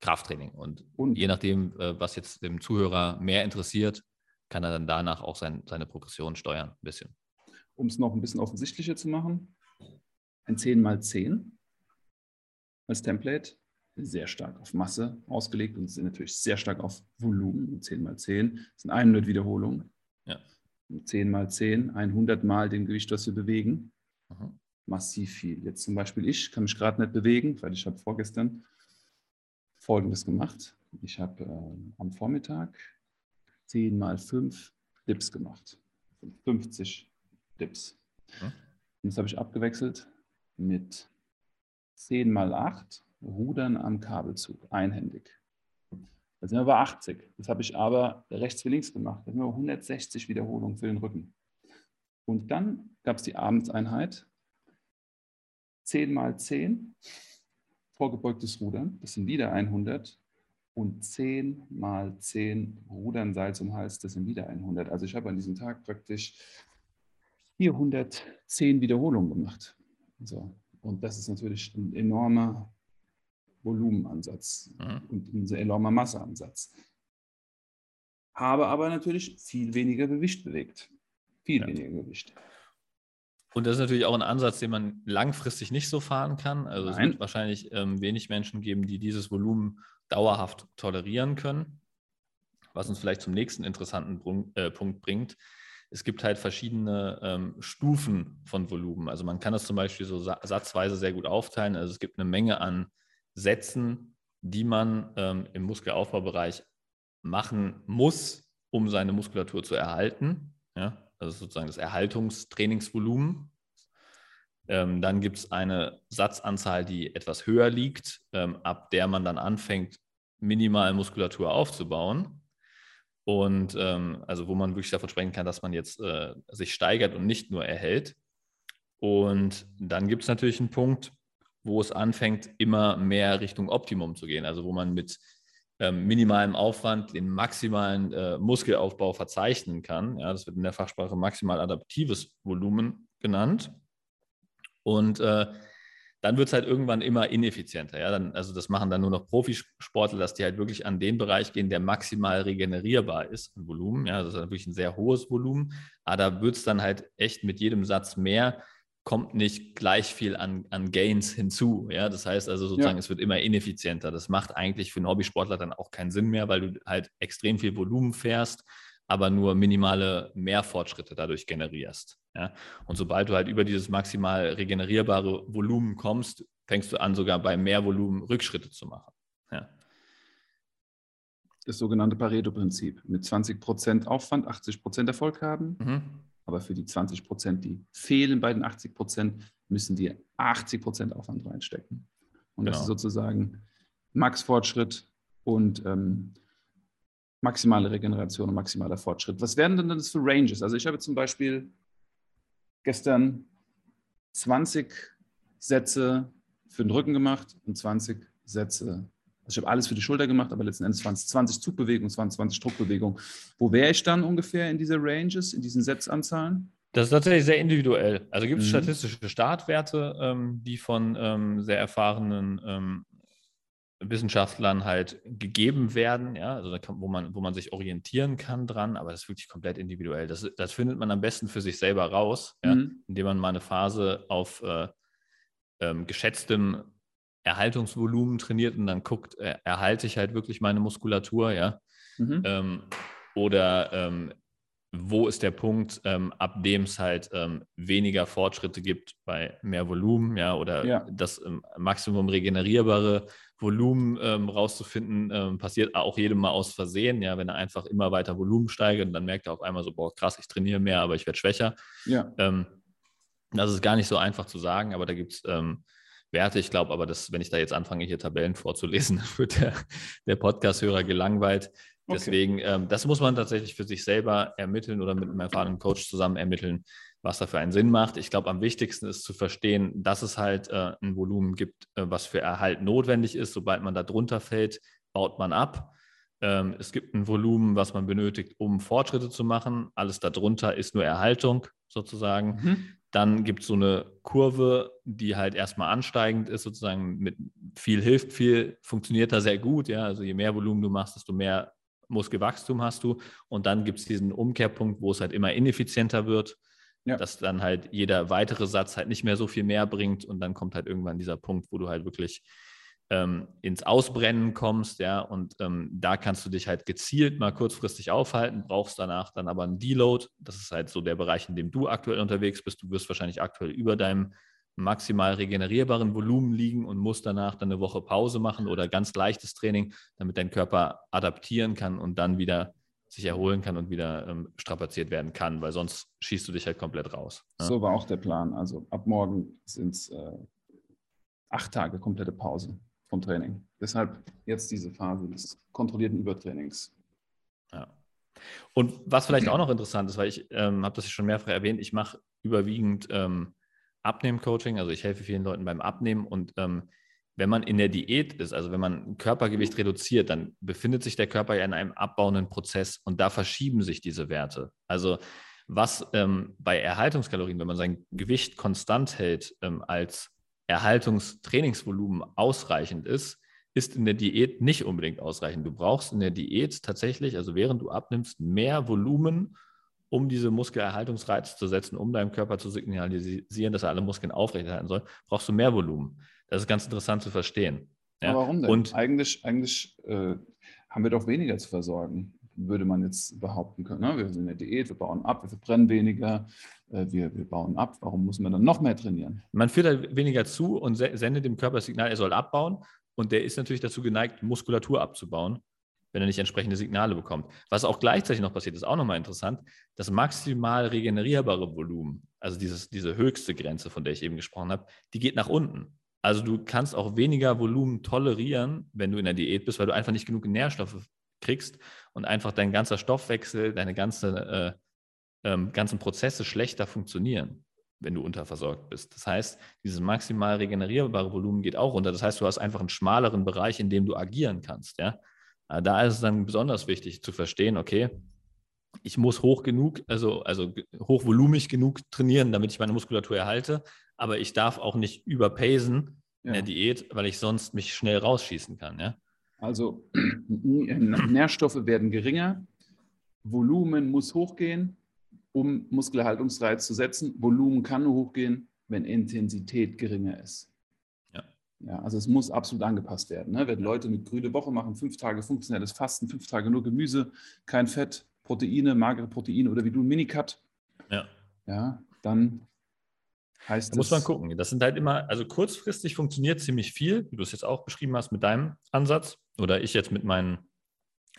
Krafttraining. Und, und, je nachdem, äh, was jetzt dem Zuhörer mehr interessiert, kann er dann danach auch sein, seine Progression steuern, ein bisschen. Um es noch ein bisschen offensichtlicher zu machen, ein 10 x 10 als Template sehr stark auf Masse ausgelegt und sind natürlich sehr stark auf Volumen. 10 mal 10 sind 100 Wiederholungen. Ja. 10 mal 10, 100 mal dem Gewicht, was wir bewegen. Mhm. Massiv viel. Jetzt zum Beispiel ich kann mich gerade nicht bewegen, weil ich habe vorgestern Folgendes gemacht. Ich habe äh, am Vormittag 10 mal 5 Dips gemacht. 50 Dips. Mhm. Und das habe ich abgewechselt mit 10 mal 8 Rudern am Kabelzug, einhändig. Da sind wir bei 80. Das habe ich aber rechts wie links gemacht. Da sind wir 160 Wiederholungen für den Rücken. Und dann gab es die Abendseinheit. 10 mal 10, vorgebeugtes Rudern, das sind wieder 100. Und 10 mal 10 Rudern Seil zum Hals, das sind wieder 100. Also ich habe an diesem Tag praktisch 410 Wiederholungen gemacht. So. Und das ist natürlich ein enormer Volumenansatz mhm. und ein sehr enormer Masseansatz. Habe aber natürlich viel weniger Gewicht bewegt. Viel ja. weniger Gewicht. Und das ist natürlich auch ein Ansatz, den man langfristig nicht so fahren kann. Also Nein. es wird wahrscheinlich ähm, wenig Menschen geben, die dieses Volumen dauerhaft tolerieren können. Was uns vielleicht zum nächsten interessanten Brun äh, Punkt bringt. Es gibt halt verschiedene ähm, Stufen von Volumen. Also man kann das zum Beispiel so sa satzweise sehr gut aufteilen. Also es gibt eine Menge an setzen, die man ähm, im Muskelaufbaubereich machen muss, um seine Muskulatur zu erhalten. Ja? Also sozusagen das Erhaltungstrainingsvolumen. Ähm, dann gibt es eine Satzanzahl, die etwas höher liegt, ähm, ab der man dann anfängt, minimal Muskulatur aufzubauen. Und ähm, also wo man wirklich davon sprechen kann, dass man jetzt äh, sich steigert und nicht nur erhält. Und dann gibt es natürlich einen Punkt, wo es anfängt, immer mehr Richtung Optimum zu gehen. Also wo man mit ähm, minimalem Aufwand den maximalen äh, Muskelaufbau verzeichnen kann. Ja, das wird in der Fachsprache maximal adaptives Volumen genannt. Und äh, dann wird es halt irgendwann immer ineffizienter. Ja? Dann, also das machen dann nur noch Profisportler, dass die halt wirklich an den Bereich gehen, der maximal regenerierbar ist an Volumen. Ja? Das ist wirklich ein sehr hohes Volumen. Aber da wird es dann halt echt mit jedem Satz mehr kommt nicht gleich viel an, an Gains hinzu. Ja? Das heißt also sozusagen, ja. es wird immer ineffizienter. Das macht eigentlich für einen Hobbysportler dann auch keinen Sinn mehr, weil du halt extrem viel Volumen fährst, aber nur minimale Mehrfortschritte dadurch generierst. Ja? Und sobald du halt über dieses maximal regenerierbare Volumen kommst, fängst du an, sogar bei mehr Volumen Rückschritte zu machen. Ja? Das sogenannte Pareto-Prinzip. Mit 20% Aufwand 80% Erfolg haben. Mhm aber für die 20 Prozent, die fehlen bei den 80 Prozent, müssen wir 80 Prozent Aufwand reinstecken. Und genau. das ist sozusagen Max-Fortschritt und ähm, maximale Regeneration und maximaler Fortschritt. Was wären denn das für Ranges? Also ich habe zum Beispiel gestern 20 Sätze für den Rücken gemacht und 20 Sätze also ich habe alles für die Schulter gemacht, aber letzten Endes waren es 20 Zugbewegungen, 20 Druckbewegungen. Wo wäre ich dann ungefähr in dieser Ranges, in diesen Setzanzahlen? Das ist tatsächlich sehr individuell. Also gibt es mhm. statistische Startwerte, ähm, die von ähm, sehr erfahrenen ähm, Wissenschaftlern halt gegeben werden, ja, also kann, wo, man, wo man sich orientieren kann dran, aber das ist wirklich komplett individuell. Das, das findet man am besten für sich selber raus, mhm. ja, indem man mal eine Phase auf äh, ähm, geschätztem Erhaltungsvolumen trainiert und dann guckt, äh, erhalte ich halt wirklich meine Muskulatur, ja. Mhm. Ähm, oder ähm, wo ist der Punkt, ähm, ab dem es halt ähm, weniger Fortschritte gibt bei mehr Volumen, ja, oder ja. das ähm, Maximum regenerierbare Volumen ähm, rauszufinden, passiert auch jedem mal aus Versehen, ja, wenn er einfach immer weiter Volumen steigert und dann merkt er auf einmal so, boah, krass, ich trainiere mehr, aber ich werde schwächer. Ja. das ist gar nicht so einfach zu sagen, aber da gibt es Werte. Ich glaube aber, dass, wenn ich da jetzt anfange, hier Tabellen vorzulesen, wird der, der Podcast-Hörer gelangweilt. Okay. Deswegen, ähm, das muss man tatsächlich für sich selber ermitteln oder mit einem erfahrenen Coach zusammen ermitteln, was da für einen Sinn macht. Ich glaube, am wichtigsten ist zu verstehen, dass es halt äh, ein Volumen gibt, äh, was für Erhalt notwendig ist. Sobald man da drunter fällt, baut man ab. Ähm, es gibt ein Volumen, was man benötigt, um Fortschritte zu machen. Alles darunter ist nur Erhaltung sozusagen. Mhm. Dann gibt es so eine Kurve, die halt erstmal ansteigend ist, sozusagen mit viel hilft viel, funktioniert da sehr gut. Ja, also je mehr Volumen du machst, desto mehr Muskelwachstum hast du. Und dann gibt es diesen Umkehrpunkt, wo es halt immer ineffizienter wird, ja. dass dann halt jeder weitere Satz halt nicht mehr so viel mehr bringt. Und dann kommt halt irgendwann dieser Punkt, wo du halt wirklich ähm, ins Ausbrennen kommst, ja, und ähm, da kannst du dich halt gezielt mal kurzfristig aufhalten, brauchst danach dann aber einen Deload. Das ist halt so der Bereich, in dem du aktuell unterwegs bist. Du wirst wahrscheinlich aktuell über deinem maximal regenerierbaren Volumen liegen und musst danach dann eine Woche Pause machen oder ganz leichtes Training, damit dein Körper adaptieren kann und dann wieder sich erholen kann und wieder ähm, strapaziert werden kann, weil sonst schießt du dich halt komplett raus. Ja? So war auch der Plan. Also ab morgen sind es äh, acht Tage komplette Pause vom Training. Deshalb jetzt diese Phase des kontrollierten Übertrainings. Ja. Und was vielleicht auch noch interessant ist, weil ich ähm, habe das schon mehrfach erwähnt, ich mache überwiegend ähm, Abnehmen-Coaching, also ich helfe vielen Leuten beim Abnehmen und ähm, wenn man in der Diät ist, also wenn man Körpergewicht reduziert, dann befindet sich der Körper ja in einem abbauenden Prozess und da verschieben sich diese Werte. Also was ähm, bei Erhaltungskalorien, wenn man sein Gewicht konstant hält, ähm, als Erhaltungstrainingsvolumen ausreichend ist, ist in der Diät nicht unbedingt ausreichend. Du brauchst in der Diät tatsächlich, also während du abnimmst, mehr Volumen, um diese Muskelerhaltungsreize zu setzen, um deinem Körper zu signalisieren, dass er alle Muskeln aufrechterhalten soll, brauchst du mehr Volumen. Das ist ganz interessant zu verstehen. Ja? Aber warum denn? Und eigentlich, eigentlich äh, haben wir doch weniger zu versorgen, würde man jetzt behaupten können. Ne? Wir sind in der Diät, wir bauen ab, wir verbrennen weniger, äh, wir, wir bauen ab. Warum muss man dann noch mehr trainieren? Man führt halt weniger zu und sendet dem Körper das Signal, er soll abbauen. Und der ist natürlich dazu geneigt, Muskulatur abzubauen, wenn er nicht entsprechende Signale bekommt. Was auch gleichzeitig noch passiert, ist auch nochmal interessant, das maximal regenerierbare Volumen, also dieses, diese höchste Grenze, von der ich eben gesprochen habe, die geht nach unten. Also du kannst auch weniger Volumen tolerieren, wenn du in der Diät bist, weil du einfach nicht genug Nährstoffe kriegst und einfach dein ganzer Stoffwechsel, deine ganze, äh, äh, ganzen Prozesse schlechter funktionieren, wenn du unterversorgt bist. Das heißt, dieses maximal regenerierbare Volumen geht auch runter. Das heißt, du hast einfach einen schmaleren Bereich, in dem du agieren kannst. Ja? Äh, da ist es dann besonders wichtig zu verstehen, okay, ich muss hoch genug, also, also hochvolumig genug trainieren, damit ich meine Muskulatur erhalte aber ich darf auch nicht überpacen ja. in der Diät, weil ich sonst mich schnell rausschießen kann. Ja? Also Nährstoffe werden geringer, Volumen muss hochgehen, um Muskelerhaltungsreiz zu setzen. Volumen kann nur hochgehen, wenn Intensität geringer ist. Ja. Ja, also es muss absolut angepasst werden. Ne? Wenn Leute eine grüne Woche machen, fünf Tage funktionelles Fasten, fünf Tage nur Gemüse, kein Fett, Proteine, magere Proteine oder wie du ein Minicut, ja. Ja, dann Heißt da muss man gucken. Das sind halt immer, also kurzfristig funktioniert ziemlich viel, wie du es jetzt auch beschrieben hast mit deinem Ansatz oder ich jetzt mit meinen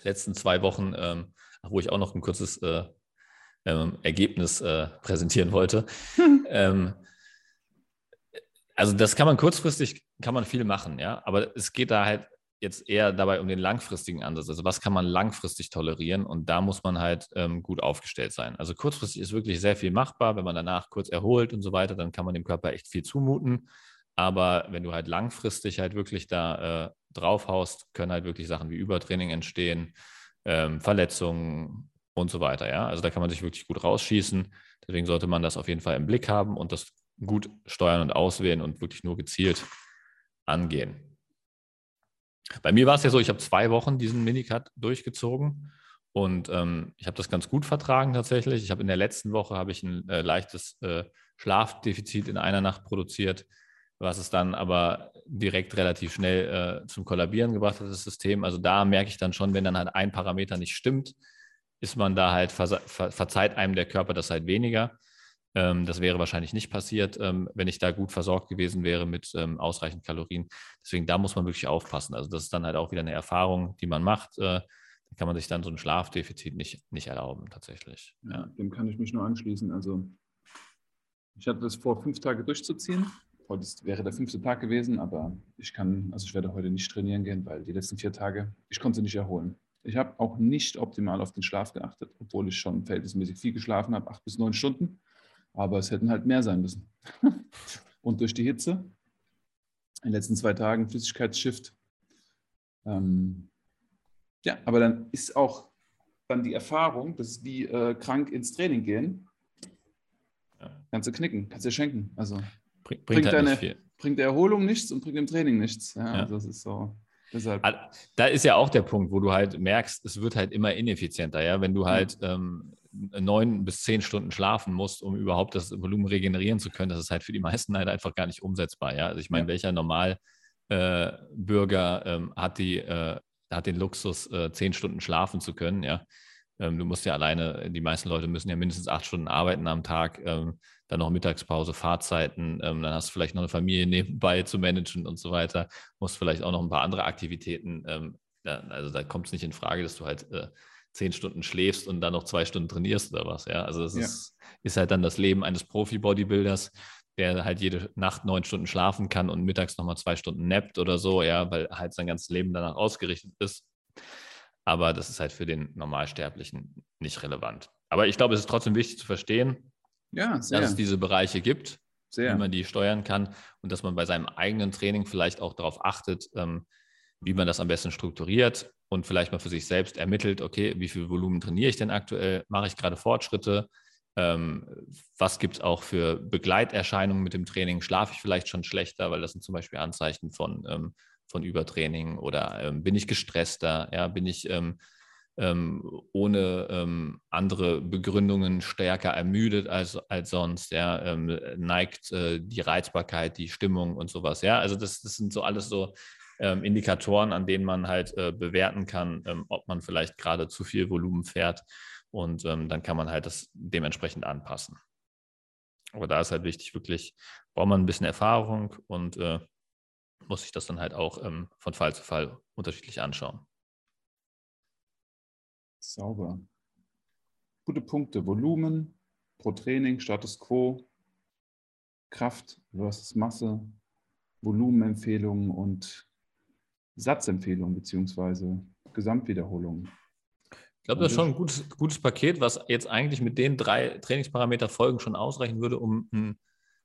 letzten zwei Wochen, ähm, wo ich auch noch ein kurzes äh, ähm, Ergebnis äh, präsentieren wollte. ähm, also das kann man kurzfristig, kann man viel machen, ja, aber es geht da halt jetzt eher dabei um den langfristigen Ansatz. Also was kann man langfristig tolerieren? Und da muss man halt ähm, gut aufgestellt sein. Also kurzfristig ist wirklich sehr viel machbar. Wenn man danach kurz erholt und so weiter, dann kann man dem Körper echt viel zumuten. Aber wenn du halt langfristig halt wirklich da äh, draufhaust, können halt wirklich Sachen wie Übertraining entstehen, ähm, Verletzungen und so weiter. Ja, also da kann man sich wirklich gut rausschießen. Deswegen sollte man das auf jeden Fall im Blick haben und das gut steuern und auswählen und wirklich nur gezielt angehen. Bei mir war es ja so, ich habe zwei Wochen diesen Minicut durchgezogen und ähm, ich habe das ganz gut vertragen tatsächlich. Ich habe in der letzten Woche habe ich ein äh, leichtes äh, Schlafdefizit in einer Nacht produziert, was es dann aber direkt relativ schnell äh, zum Kollabieren gebracht hat, das System. Also da merke ich dann schon, wenn dann halt ein Parameter nicht stimmt, ist man da halt, ver ver verzeiht einem der Körper das halt weniger. Ähm, das wäre wahrscheinlich nicht passiert, ähm, wenn ich da gut versorgt gewesen wäre mit ähm, ausreichend Kalorien. Deswegen da muss man wirklich aufpassen. Also das ist dann halt auch wieder eine Erfahrung, die man macht. Äh, da kann man sich dann so ein Schlafdefizit nicht, nicht erlauben, tatsächlich. Ja. Dem kann ich mich nur anschließen. Also ich hatte das vor, fünf Tage durchzuziehen. Heute wäre der fünfte Tag gewesen, aber ich kann, also ich werde heute nicht trainieren gehen, weil die letzten vier Tage, ich konnte nicht erholen. Ich habe auch nicht optimal auf den Schlaf geachtet, obwohl ich schon verhältnismäßig viel geschlafen habe, acht bis neun Stunden. Aber es hätten halt mehr sein müssen. und durch die Hitze, in den letzten zwei Tagen Flüssigkeitsshift. Ähm, ja, aber dann ist auch dann die Erfahrung, dass wie äh, krank ins Training gehen, ja. kannst du knicken, kannst du schenken. Also bringt, bringt, halt deine, bringt der Erholung nichts und bringt dem Training nichts. Ja, ja. Also das ist so. Deshalb. Da ist ja auch der Punkt, wo du halt merkst, es wird halt immer ineffizienter, ja. Wenn du halt ähm, neun bis zehn Stunden schlafen musst, um überhaupt das Volumen regenerieren zu können, das ist halt für die meisten halt einfach gar nicht umsetzbar. Ja? Also ich meine, ja. welcher normal äh, Bürger ähm, hat, die, äh, hat den Luxus, äh, zehn Stunden schlafen zu können. Ja? Ähm, du musst ja alleine, die meisten Leute müssen ja mindestens acht Stunden arbeiten am Tag, ähm, dann noch Mittagspause, Fahrzeiten, ähm, dann hast du vielleicht noch eine Familie nebenbei zu managen und so weiter, musst vielleicht auch noch ein paar andere Aktivitäten. Ähm, ja, also da kommt es nicht in Frage, dass du halt äh, zehn Stunden schläfst und dann noch zwei Stunden trainierst oder was. Ja, also das ja. Ist, ist halt dann das Leben eines Profi-Bodybuilders der halt jede Nacht neun Stunden schlafen kann und mittags nochmal zwei Stunden nappt oder so, ja, weil halt sein ganzes Leben danach ausgerichtet ist. Aber das ist halt für den Normalsterblichen nicht relevant. Aber ich glaube, es ist trotzdem wichtig zu verstehen, ja, dass es diese Bereiche gibt, sehr. wie man die steuern kann und dass man bei seinem eigenen Training vielleicht auch darauf achtet, ähm, wie man das am besten strukturiert und vielleicht mal für sich selbst ermittelt, okay, wie viel Volumen trainiere ich denn aktuell? Mache ich gerade Fortschritte? Ähm, was gibt es auch für Begleiterscheinungen mit dem Training? Schlafe ich vielleicht schon schlechter, weil das sind zum Beispiel Anzeichen von, ähm, von Übertraining oder ähm, bin ich gestresster? Ja, bin ich ähm, ähm, ohne ähm, andere Begründungen stärker ermüdet als, als sonst? Ja, neigt äh, die Reizbarkeit, die Stimmung und sowas? Ja, also das, das sind so alles so Indikatoren, an denen man halt äh, bewerten kann, ob man vielleicht gerade zu viel Volumen fährt und ähm, dann kann man halt das dementsprechend anpassen. Aber da ist halt wichtig, wirklich, braucht man ein bisschen Erfahrung und äh, muss sich das dann halt auch ähm, von Fall zu Fall unterschiedlich anschauen. Sauber. Gute Punkte. Volumen pro Training, Status Quo, Kraft versus Masse, Volumenempfehlungen und Satzempfehlungen beziehungsweise Gesamtwiederholungen. Ich glaube, das ist schon ein gutes, gutes Paket, was jetzt eigentlich mit den drei Trainingsparameter-Folgen schon ausreichen würde, um einen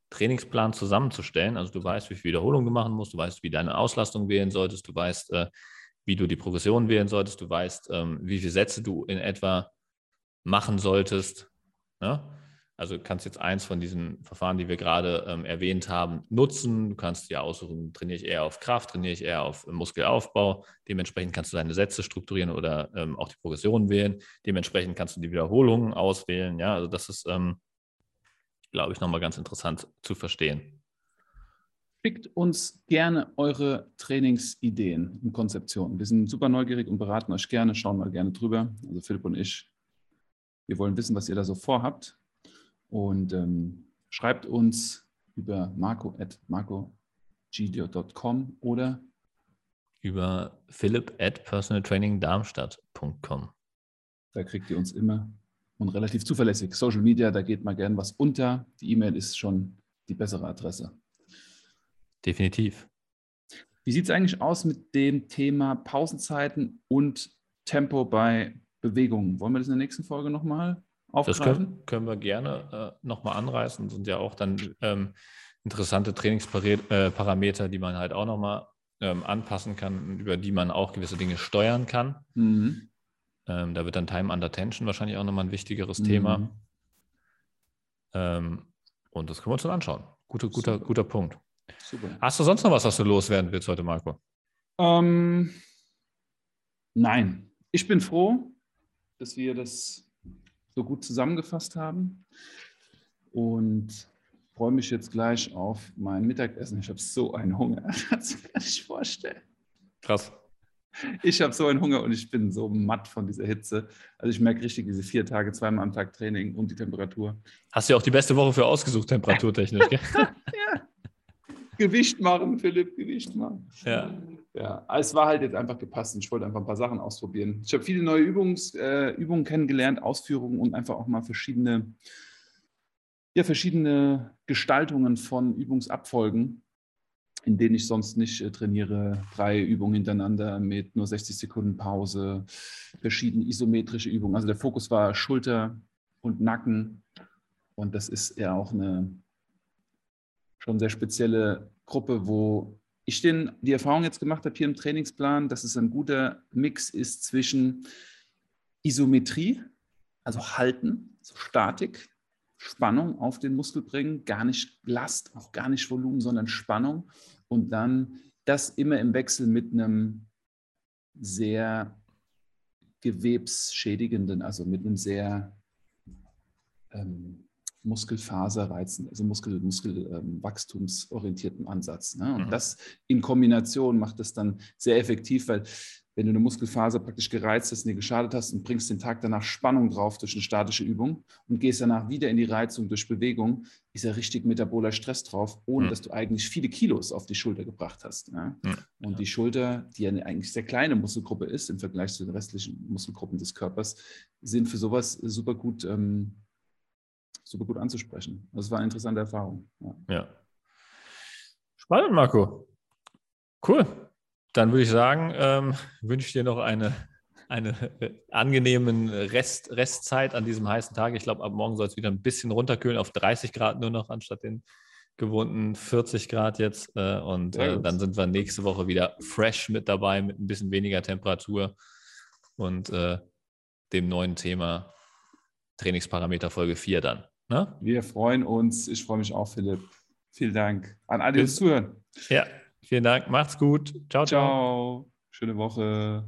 Trainingsplan zusammenzustellen. Also du weißt, wie viele Wiederholungen du machen musst, du weißt, wie deine Auslastung wählen solltest, du weißt, äh, wie du die Progression wählen solltest, du weißt, ähm, wie viele Sätze du in etwa machen solltest. Ja? Also du kannst jetzt eins von diesen Verfahren, die wir gerade ähm, erwähnt haben, nutzen. Du kannst ja aussuchen, trainiere ich eher auf Kraft, trainiere ich eher auf Muskelaufbau. Dementsprechend kannst du deine Sätze strukturieren oder ähm, auch die Progression wählen. Dementsprechend kannst du die Wiederholungen auswählen. Ja, also das ist, ähm, glaube ich, nochmal ganz interessant zu verstehen. Schickt uns gerne eure Trainingsideen und Konzeptionen. Wir sind super neugierig und beraten euch gerne, schauen mal gerne drüber. Also Philipp und ich, wir wollen wissen, was ihr da so vorhabt. Und ähm, schreibt uns über marco at marco.gdio.com oder über philipp at personaltrainingdarmstadt.com. Da kriegt ihr uns immer und relativ zuverlässig. Social Media, da geht mal gern was unter. Die E-Mail ist schon die bessere Adresse. Definitiv. Wie sieht es eigentlich aus mit dem Thema Pausenzeiten und Tempo bei Bewegungen? Wollen wir das in der nächsten Folge nochmal aufgreifen? Das können, können wir gerne äh, nochmal anreißen. Das sind ja auch dann ähm, interessante Trainingsparameter, die man halt auch nochmal ähm, anpassen kann, über die man auch gewisse Dinge steuern kann. Mhm. Ähm, da wird dann Time Under Tension wahrscheinlich auch nochmal ein wichtigeres mhm. Thema. Ähm, und das können wir uns dann anschauen. Guter, guter, guter Punkt. Super. Hast du sonst noch was, was du loswerden willst heute, Marco? Ähm, nein. Ich bin froh, dass wir das so gut zusammengefasst haben. Und freue mich jetzt gleich auf mein Mittagessen. Ich habe so einen Hunger. Das kann ich nicht vorstellen. Krass. Ich habe so einen Hunger und ich bin so matt von dieser Hitze. Also ich merke richtig diese vier Tage, zweimal am Tag Training und die Temperatur. Hast du ja auch die beste Woche für ausgesucht, temperaturtechnisch, gell? ja. Gewicht machen, Philipp, Gewicht machen. Ja. Ja, es war halt jetzt einfach gepasst. Ich wollte einfach ein paar Sachen ausprobieren. Ich habe viele neue Übungs, äh, Übungen kennengelernt, Ausführungen und einfach auch mal verschiedene, ja, verschiedene Gestaltungen von Übungsabfolgen, in denen ich sonst nicht äh, trainiere. Drei Übungen hintereinander mit nur 60 Sekunden Pause, verschiedene isometrische Übungen. Also der Fokus war Schulter und Nacken. Und das ist ja auch eine schon sehr spezielle Gruppe, wo ich den, die Erfahrung jetzt gemacht habe hier im Trainingsplan, dass es ein guter Mix ist zwischen Isometrie, also Halten, so Statik, Spannung auf den Muskel bringen, gar nicht Last, auch gar nicht Volumen, sondern Spannung. Und dann das immer im Wechsel mit einem sehr gewebsschädigenden, also mit einem sehr ähm, Muskelfaserreizen, also Muskel, Muskelwachstumsorientierten ähm, Ansatz. Ne? Und mhm. das in Kombination macht es dann sehr effektiv, weil wenn du eine Muskelfaser praktisch gereizt hast und dir geschadet hast und bringst den Tag danach Spannung drauf durch eine statische Übung und gehst danach wieder in die Reizung durch Bewegung, ist ja richtig metaboler Stress drauf, ohne mhm. dass du eigentlich viele Kilos auf die Schulter gebracht hast. Ja? Mhm. Und die Schulter, die ja eine eigentlich sehr kleine Muskelgruppe ist im Vergleich zu den restlichen Muskelgruppen des Körpers, sind für sowas super gut, ähm, super gut anzusprechen. Das war eine interessante Erfahrung. ja. ja. Spannend, Marco. Cool. Dann würde ich sagen, ähm, wünsche ich dir noch eine, eine äh, angenehmen Rest, Restzeit an diesem heißen Tag. Ich glaube, ab morgen soll es wieder ein bisschen runterkühlen auf 30 Grad nur noch, anstatt den gewohnten 40 Grad jetzt. Äh, und äh, dann sind wir nächste Woche wieder fresh mit dabei, mit ein bisschen weniger Temperatur und äh, dem neuen Thema Trainingsparameter Folge 4 dann. Ne? Wir freuen uns. Ich freue mich auch, Philipp. Vielen Dank an alle, die uns zuhören. Ja, Vielen Dank, macht's gut. Ciao, ciao. Ciao. Schöne Woche.